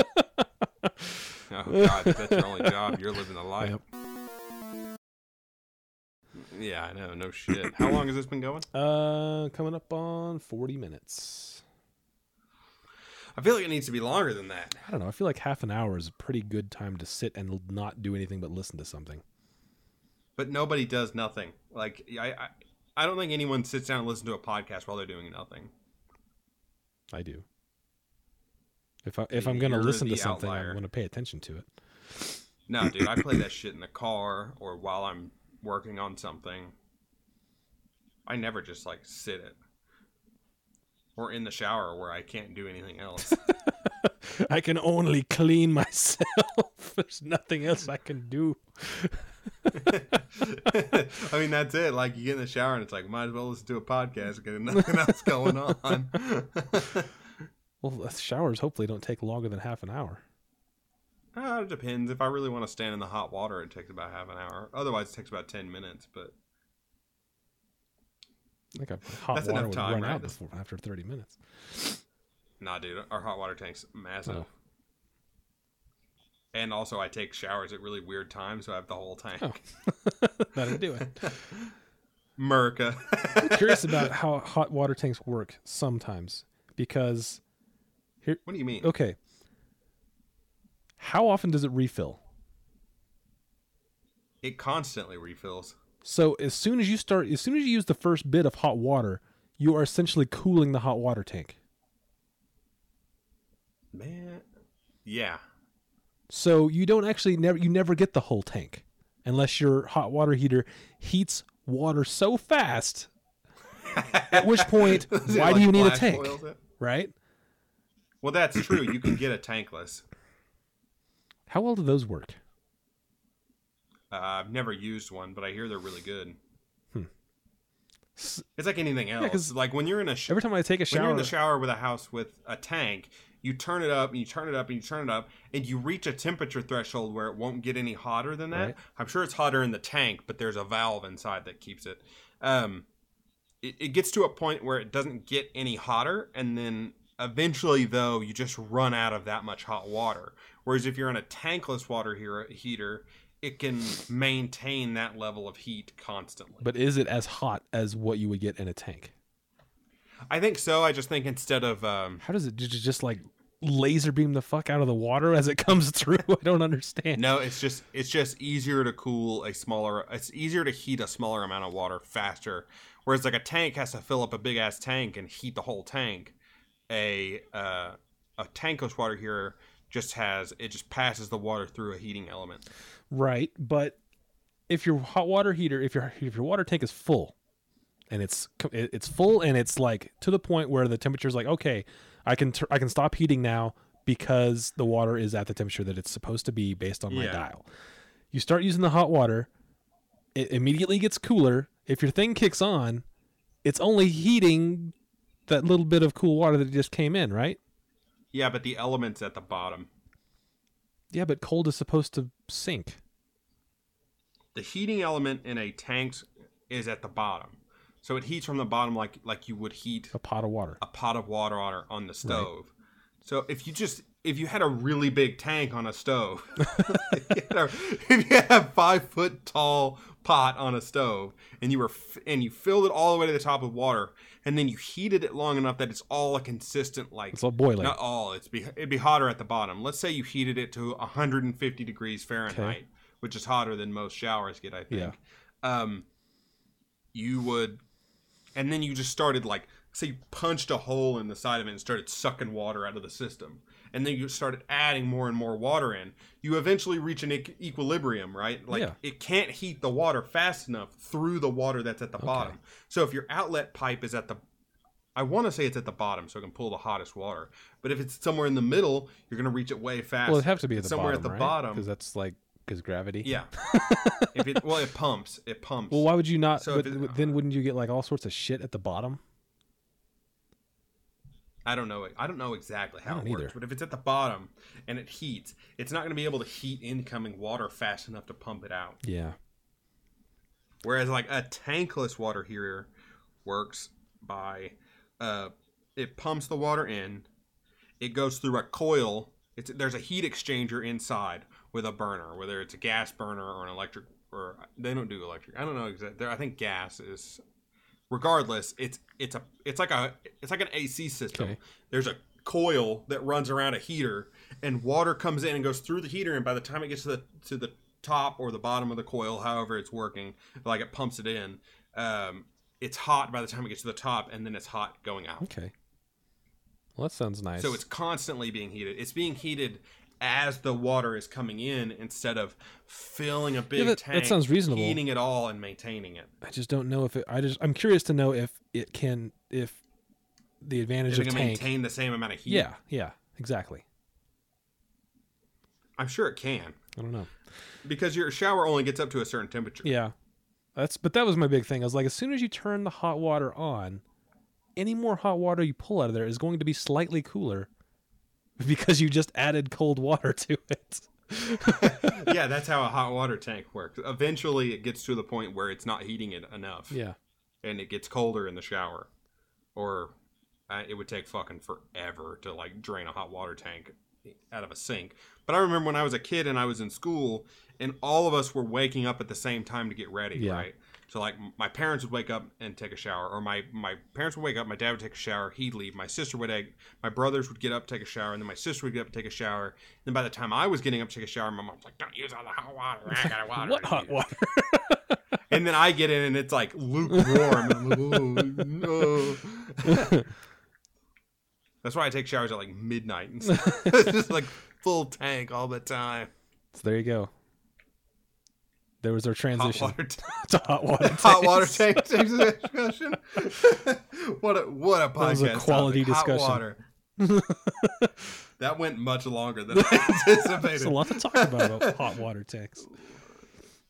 Oh, God, if that's your only job. You're living the life. Yep. Yeah, I know. No shit. How long has this been going? Uh, coming up on 40 minutes. I feel like it needs to be longer than that. I don't know. I feel like half an hour is a pretty good time to sit and not do anything but listen to something. But nobody does nothing. Like I, I, I don't think anyone sits down and listens to a podcast while they're doing nothing. I do. If I if I'm You're gonna listen to something, outlier. I'm gonna pay attention to it. No, dude, I play that shit in the car or while I'm working on something. I never just like sit it. Or in the shower where I can't do anything else. I can only clean myself. There's nothing else I can do. I mean, that's it. Like you get in the shower and it's like, might as well listen to a podcast because nothing else going on. Well, the showers hopefully don't take longer than half an hour. Uh, it depends. If I really want to stand in the hot water, it takes about half an hour. Otherwise, it takes about ten minutes. But I think a hot That's water enough would time, run right? out That's- before after 30 minutes. nah, dude, our hot water tank's massive. Oh. And also, I take showers at really weird times, so I have the whole tank. Oh. That'll do it. Merca. Curious about how hot water tanks work sometimes because what do you mean? okay, how often does it refill? It constantly refills. So as soon as you start, as soon as you use the first bit of hot water, you are essentially cooling the hot water tank. Man. Yeah. So you don't actually never you never get the whole tank unless your hot water heater heats water so fast. At which point, why do you need a tank? Right? Well, that's true. You can get a tankless. How well do those work? Uh, I've never used one, but I hear they're really good. Hmm. It's like anything else. 'cause like when you're in a sh- Every time I take a when you're shower, in the shower with a house with a tank, You turn it up and you turn it up and you turn it up, and you reach a temperature threshold where it won't get any hotter than that. Right. I'm sure it's hotter in the tank, but there's a valve inside that keeps it. Um, it, it gets to a point where it doesn't get any hotter, and then eventually, though, you just run out of that much hot water. Whereas if you're in a tankless water heater, heater it can maintain that level of heat constantly. But is it as hot as what you would get in a tank? I think so. I just think instead of um, How does it ju- ju- just like laser beam the fuck out of the water as it comes through? I don't understand. no, it's just it's just easier to cool a smaller. It's easier to heat a smaller amount of water faster. Whereas like a tank has to fill up a big ass tank and heat the whole tank. A uh, a tankless water heater just has it just passes the water through a heating element. Right, but if your hot water heater, if your if your water tank is full, and it's it's full and it's like to the point where the temperature is like okay, I can I can stop heating now because the water is at the temperature that it's supposed to be based on my Yeah. dial. You start using the hot water, it immediately gets cooler. If your thing kicks on, it's only heating that little bit of cool water that just came in, right? Yeah, but the elements at the bottom. Yeah, but cold is supposed to sink. The heating element in a tank is at the bottom, so it heats from the bottom like like you would heat A pot of water. a pot of water on, on the stove. So if you just if you had a really big tank on a stove, if, you had a, if you had a five foot tall pot on a stove and you were f- and you filled it all the way to the top with water and then you heated it long enough that it's all a consistent like It's all boiling. not all it's be it'd be hotter at the bottom. Let's say you heated it to 150 degrees Fahrenheit, which is hotter than most showers get. I think. Yeah. Um, you would, and then you just started like say you punched a hole in the side of it and started sucking water out of the system, and then you started adding more and more water in. You eventually reach an equ- equilibrium, right? Like Yeah. it can't heat the water fast enough through the water that's at the bottom. So if your outlet pipe is at the I want to say it's at the bottom so it can pull the hottest water. But if it's somewhere in the middle, you're going to reach it way fast. Well, it have to be at the somewhere bottom, at the bottom. because that's like because gravity. Yeah. if it well, it pumps. It pumps. Well, why would you not? So but, it- then wouldn't you get like all sorts of shit at the bottom? I don't know. I don't know exactly how it works. either. But if it's at the bottom and it heats, it's not going to be able to heat incoming water fast enough to pump it out. Yeah. Whereas like a tankless water heater works by uh, it pumps the water in, it goes through a coil. It's there's a heat exchanger inside with a burner, whether it's a gas burner or an electric. Or they don't do electric. I don't know exactly. I think gas is. Regardless, it's it's a it's like a it's like an AC system. Okay. There's a coil that runs around a heater, and water comes in and goes through the heater, and by the time it gets to the to the top or the bottom of the coil, however it's working, like it pumps it in. Um, it's hot by the time it gets to the top, and then it's hot going out. Okay. Well, that sounds nice. So it's constantly being heated. It's being heated as the water is coming in instead of filling a big that- that tank. sounds reasonable. Heating it all and maintaining it. I just don't know if it. I just I'm curious to know if it can if the advantage it of tank. maintain the same amount of heat? yeah. Yeah. Exactly. I'm sure it can I don't know. because your shower only gets up to a certain temperature. Yeah. That's but that was my big thing. I was like, as soon as you turn the hot water on, any more hot water you pull out of there is going to be slightly cooler because you just added cold water to it. yeah, that's how a hot water tank works. Eventually, it gets to the point where it's not heating it enough, yeah. and it gets colder in the shower, or uh, it would take fucking forever to like drain a hot water tank out of a sink. But I remember when I was a kid and I was in school, and all of us were waking up at the same time to get ready, Yeah. right? So like my parents would wake up and take a shower, or my my parents would wake up, my dad would take a shower, he'd leave, my sister would egg, my brothers would get up, take a shower, and then my sister would get up take a shower. And then by the time I was getting up to take a shower, my mom's like, "Don't use all the hot water. I got water." What hot water? And then I get in and it's like lukewarm. I'm like, "Oh, no." That's why I take showers at like midnight and stuff. it's just like full tank all the time. so there you go. There was our transition water, t- to hot water. hot water tank discussion. what a what a podcast! That was a quality topic. Hot discussion. water. that went much longer than I There's anticipated. a lot to talk about about hot water tanks.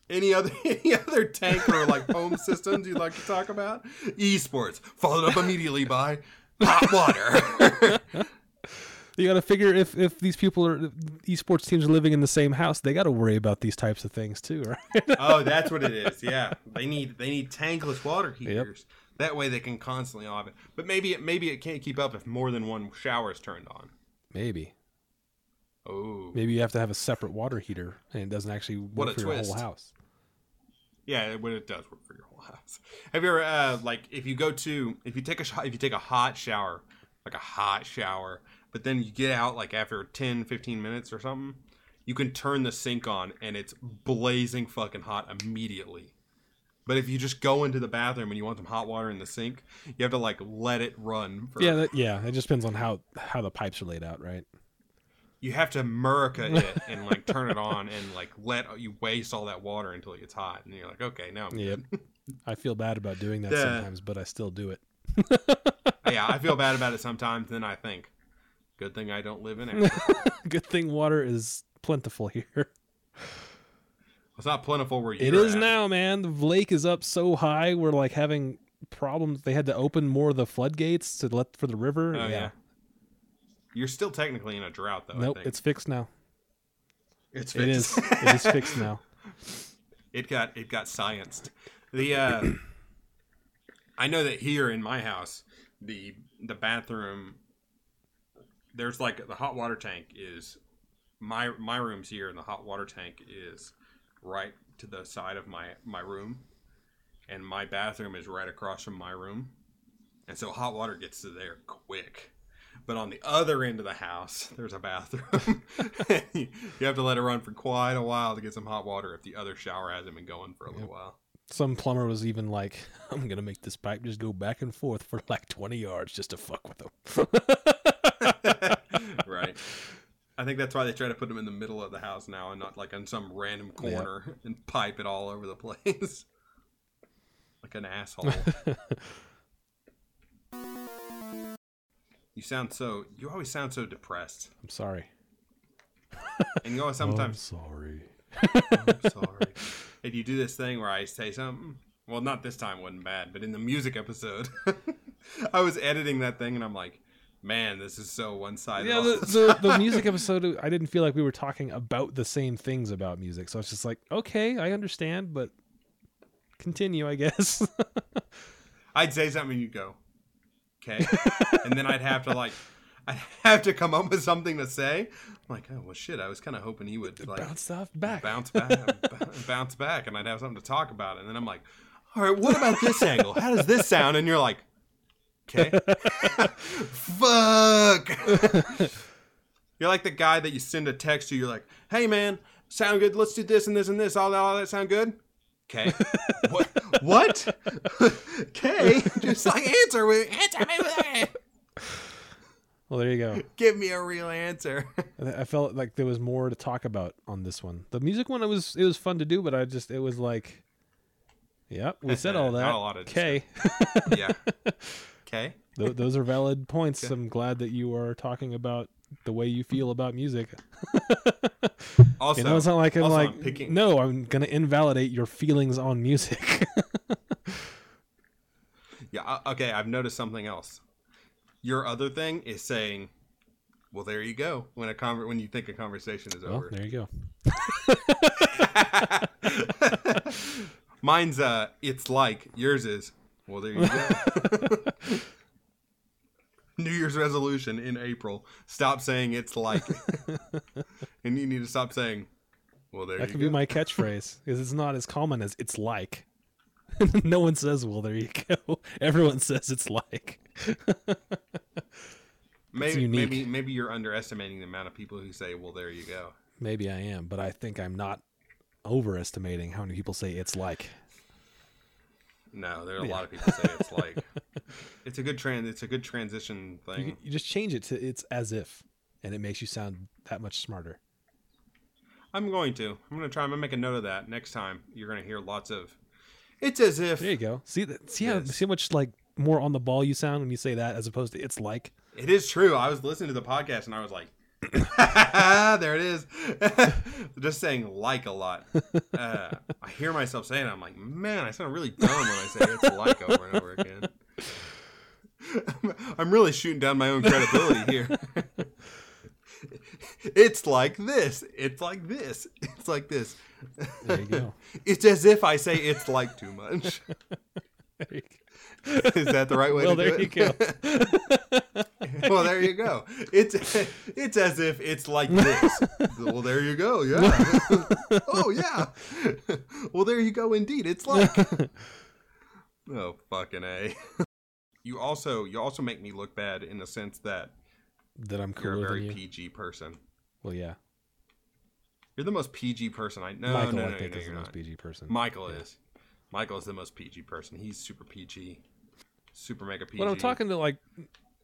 Any other any other tank or like home systems you'd like to talk about? Esports, followed up immediately by hot water. You got to figure if if these people are esports teams are living in the same house, they got to worry about these types of things too, right? oh, that's what it is. Yeah, they need they need tankless water heaters. That way they can constantly off it. But maybe it maybe it can't keep up if more than one shower is turned on. Maybe. Oh. Maybe you have to have a separate water heater, and it doesn't actually What work a for your whole house. Yeah, when it does work for your whole house. Have you ever uh, like if you go to if you take a if you take a hot shower, like a hot shower, but then you get out like after 10 15 minutes or something, you can turn the sink on and it's blazing fucking hot immediately. But if you just go into the bathroom and you want some hot water in the sink, you have to like let it run for Yeah, that, yeah. It just depends on how how the pipes are laid out, right? you have to America it and like turn it on and like let you waste all that water until it gets hot and you're like okay now I'm Yep. I feel bad about doing that sometimes, but I still do it. yeah, I feel bad about it sometimes. Then I think, good thing I don't live in it. Good thing water is plentiful here. It's not plentiful where you're It is at. now, man. The lake is up so high. We're like having problems. They had to open more of the floodgates to let for the river. Oh yeah. You're still technically in a drought though. I Nope, think. it's fixed now. it's It is. fixed. it is fixed now. it got it got scienced. The uh, I know that here in my house, the the bathroom, there's like the hot water tank is my my room's here, and the hot water tank is right to the side of my my room, and my bathroom is right across from my room, and so hot water gets to there quick. But on the other end of the house, there's a bathroom. you have to let it run for quite a while to get some hot water if the other shower hasn't been going for a little while. Some plumber was even like, "I'm gonna make this pipe just go back and forth for like 20 yards just to fuck with them." right. I think that's why they try to put them in the middle of the house now and not like on some random corner and pipe it all over the place. like an asshole. you sound so you always sound so depressed. I'm sorry. And you always sometimes I'm sorry. I'm sorry. And you do this thing where I say something. Well, not this time wasn't bad, but in the music episode, I was editing that thing and I'm like, man, this is so one sided. Yeah, the, the, the music episode, I didn't feel like we were talking about the same things about music. So it's just like, okay, I understand, but continue, I guess. I'd say something and you'd go, okay. and then I'd have to like, I'd have to come up with something to say. I'm like, oh, well, shit, I was kind of hoping he would like Bounce stuff back. bounce back, bounce back, and I'd have something to talk about. And then I'm like, all right, what about this angle? How does this sound? And you're like, okay, fuck. you're like the guy that you send a text to. You're like, hey man, sound good? Let's do this and this and this. All that, all that sound good? Okay. what? What? okay. Just like answer with answer me with that. Well, there you go. Give me a real answer. I I felt like there was more to talk about on this one. The music one, it was it was fun to do, but I just it was like, yep, we said all that. Not a lot of Okay, yeah. Okay. Th- those are valid points. I'm glad that you are talking about the way you feel about music. Also, you know, it's not like I'm like, I'm picking- no, I'm gonna invalidate your feelings on music. Yeah. uh, Okay. I've noticed something else. Your other thing is saying, "Well, there you go." When a conver- when you think a conversation is well, over. there you go. Mine's uh, it's like yours is. Well, there you go. New Year's resolution in April: stop saying it's like, and you need to stop saying. Well, there you go. That could be my catchphrase because it's not as common as it's like. no one says, "Well, there you go." Everyone says it's like. maybe maybe maybe you're underestimating the amount of people who say, "Well, there you go." Maybe I am, but I think I'm not overestimating how many people say it's like. No, there are a Yeah. lot of people say it's like it's a good trend. It's a good transition thing. you just change it to it's as if, and it makes you sound that much smarter. I'm going to. I'm going to try. I'm going to make a note of that next time. You're going to hear lots of. It's as if There you go. See that? See how see how much like more on the ball you sound when you say that as opposed to it's like. it is true. I was listening to the podcast and I was like, there it is. Just saying like a lot. Uh, I hear myself saying it. I'm like, man, I sound really dumb when I say it's like over and over again. I'm really shooting down my own credibility here. it's like this. It's like this. It's like this. There you go. it's as if I say it's like too much. There. Is that the right way Well, to do there it? you go. Well, there you go. It's it's as if it's like this. well, there you go. Yeah. oh yeah. well, there you go. Indeed, it's like. oh fucking a. You also you also make me look bad in the sense that That I'm you're a very you. PG person. Well, yeah. You're the most PG person I know. Michael, no, I no, think, no, is the you're most not. PG person. Michael Yeah. is. Michael is the most PG person. He's super PG. Super mega PG. when I'm talking to like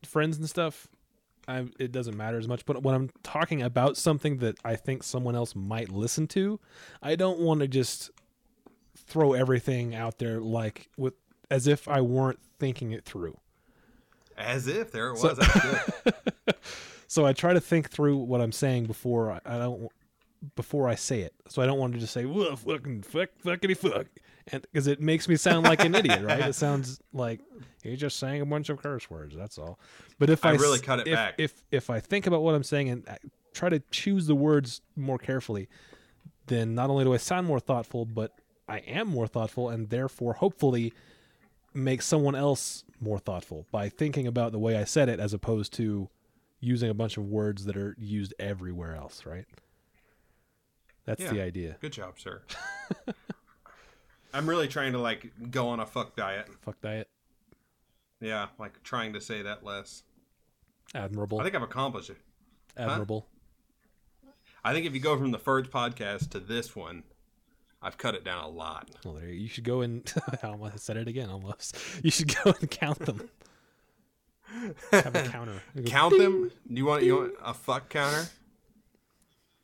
friends and stuff, I, it doesn't matter as much. But when I'm talking about something that I think someone else might listen to, I don't want to just throw everything out there like with as if I weren't thinking it through. As if there it was. So-. So I try to think through what I'm saying before I, I don't before I say it. So I don't want to just say "Whoa, fucking fuck fuckity fuck," and because it makes me sound like an idiot, right? It sounds like he's just saying a bunch of curse words. That's all. But if I I, really s- cut it if, back. If if I think about what I'm saying and I try to choose the words more carefully, then not only do I sound more thoughtful, but I am more thoughtful, and therefore hopefully make someone else more thoughtful by thinking about the way I said it as opposed to using a bunch of words that are used everywhere else, right? That's the idea. Good job, sir. I'm really trying to like go on a fuck diet. Fuck diet. Yeah, like trying to say that less. Admirable. I think I've accomplished it. Admirable. I think if you go from the first podcast to this one, I've cut it down a lot. Well, there you should go and I almost said it again. Almost. You should go and count them. Have a counter. Go, Count them. Do you want you want a fuck counter?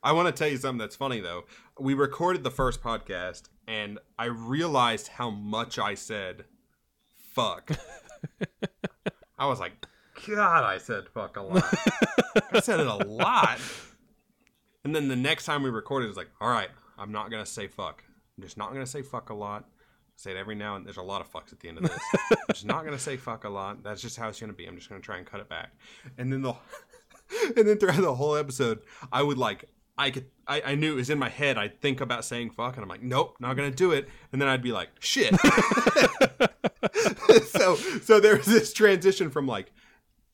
I want to tell you something that's funny though. We recorded the first podcast, and I realized how much I said "fuck." I was like, "God, I said fuck a lot." I said it a lot. And then the next time we recorded, it was like, "All right, I'm not gonna say fuck. I'm just not gonna say fuck a lot." I say it every now and there's a lot of fucks at the end of this. I'm just not gonna say fuck a lot. That's just how it's gonna be. I'm just gonna try and cut it back. And then the and then throughout the whole episode, I would like I could I, I knew it was in my head. I'd think about saying fuck, and I'm like, nope, not gonna do it. And then I'd be like, shit. so so there was this transition from like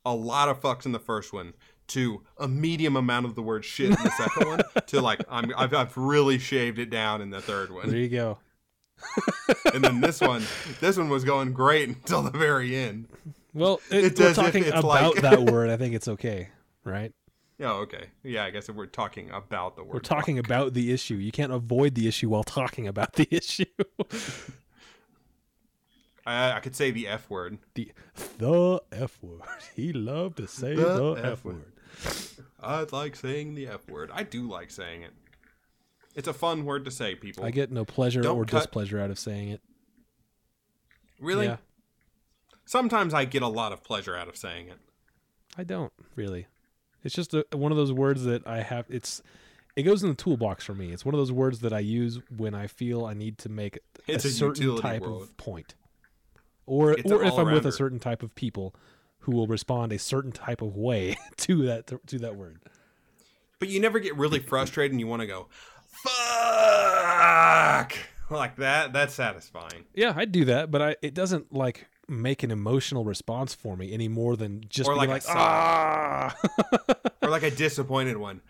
a lot of fucks in the first one to a medium amount of the word shit in the second one to like I'm I've, I've really shaved it down in the third one. There you go. And then this one this one was going great until the very end. Well, it, It's we're talking about like- that word. I think it's okay, right? Yeah, okay. Yeah, I guess if we're talking about the word. We're talking about the issue. You can't avoid the issue while talking about the issue. I, I could say the F word. the the F word. He loved to say the, The F, F word. word. I like saying the F word. I do like saying it. It's a fun word to say, people. I get no pleasure Don't or cut- displeasure out of saying it. really? Yeah, Sometimes I get a lot of pleasure out of saying it. I don't really. It's just a, one of those words that I have. It's it goes in the toolbox for me. It's one of those words that I use when I feel I need to make It's a a certain type word. of point, or It's or if I'm with a certain type of people who will respond a certain type of way to that to that word. But you never get really frustrated and you want to go, fuck! Like that. That's satisfying. Yeah, I do that, but I it doesn't like make an emotional response for me any more than just Or like like, a ah. Or like a disappointed one.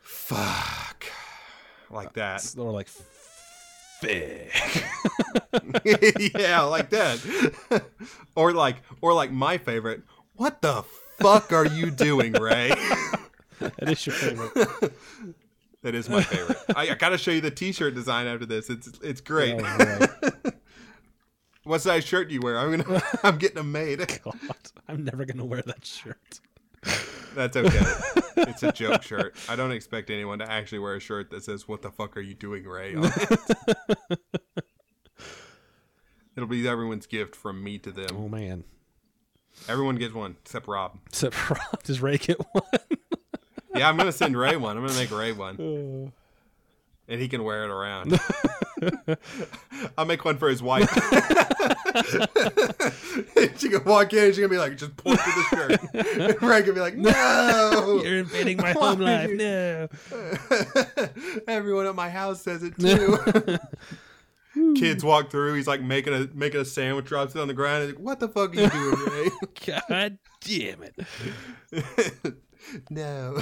Fuck. Like that. or like fig. yeah, like that. or like or like my favorite, what the fuck are you doing, Ray? that is your favorite. that is my favorite. I, I gotta show you the t-shirt design after this. It's it's great. Oh. What size shirt do you wear? I'm gonna I'm getting them made. God, I'm never gonna wear that shirt. That's okay. It's a joke shirt. I don't expect anyone to actually wear a shirt that says "What the fuck are you doing, Ray?" on it. It'll be everyone's gift from me to them. Oh man. Everyone gets one except Rob. Except Rob, does Ray get one? Yeah, I'm gonna send Ray one. I'm gonna make Ray one, Oh. And he can wear it around. I'll make one for his wife. she can walk in and she's gonna be like, just point to the shirt. And Frank can be like, no. You're invading my home life. you- No. Everyone at my house says it too. Kids walk through. He's like making a making a sandwich, drops it on the ground. He's like, "What the fuck are you doing, Ray? God damn it. No.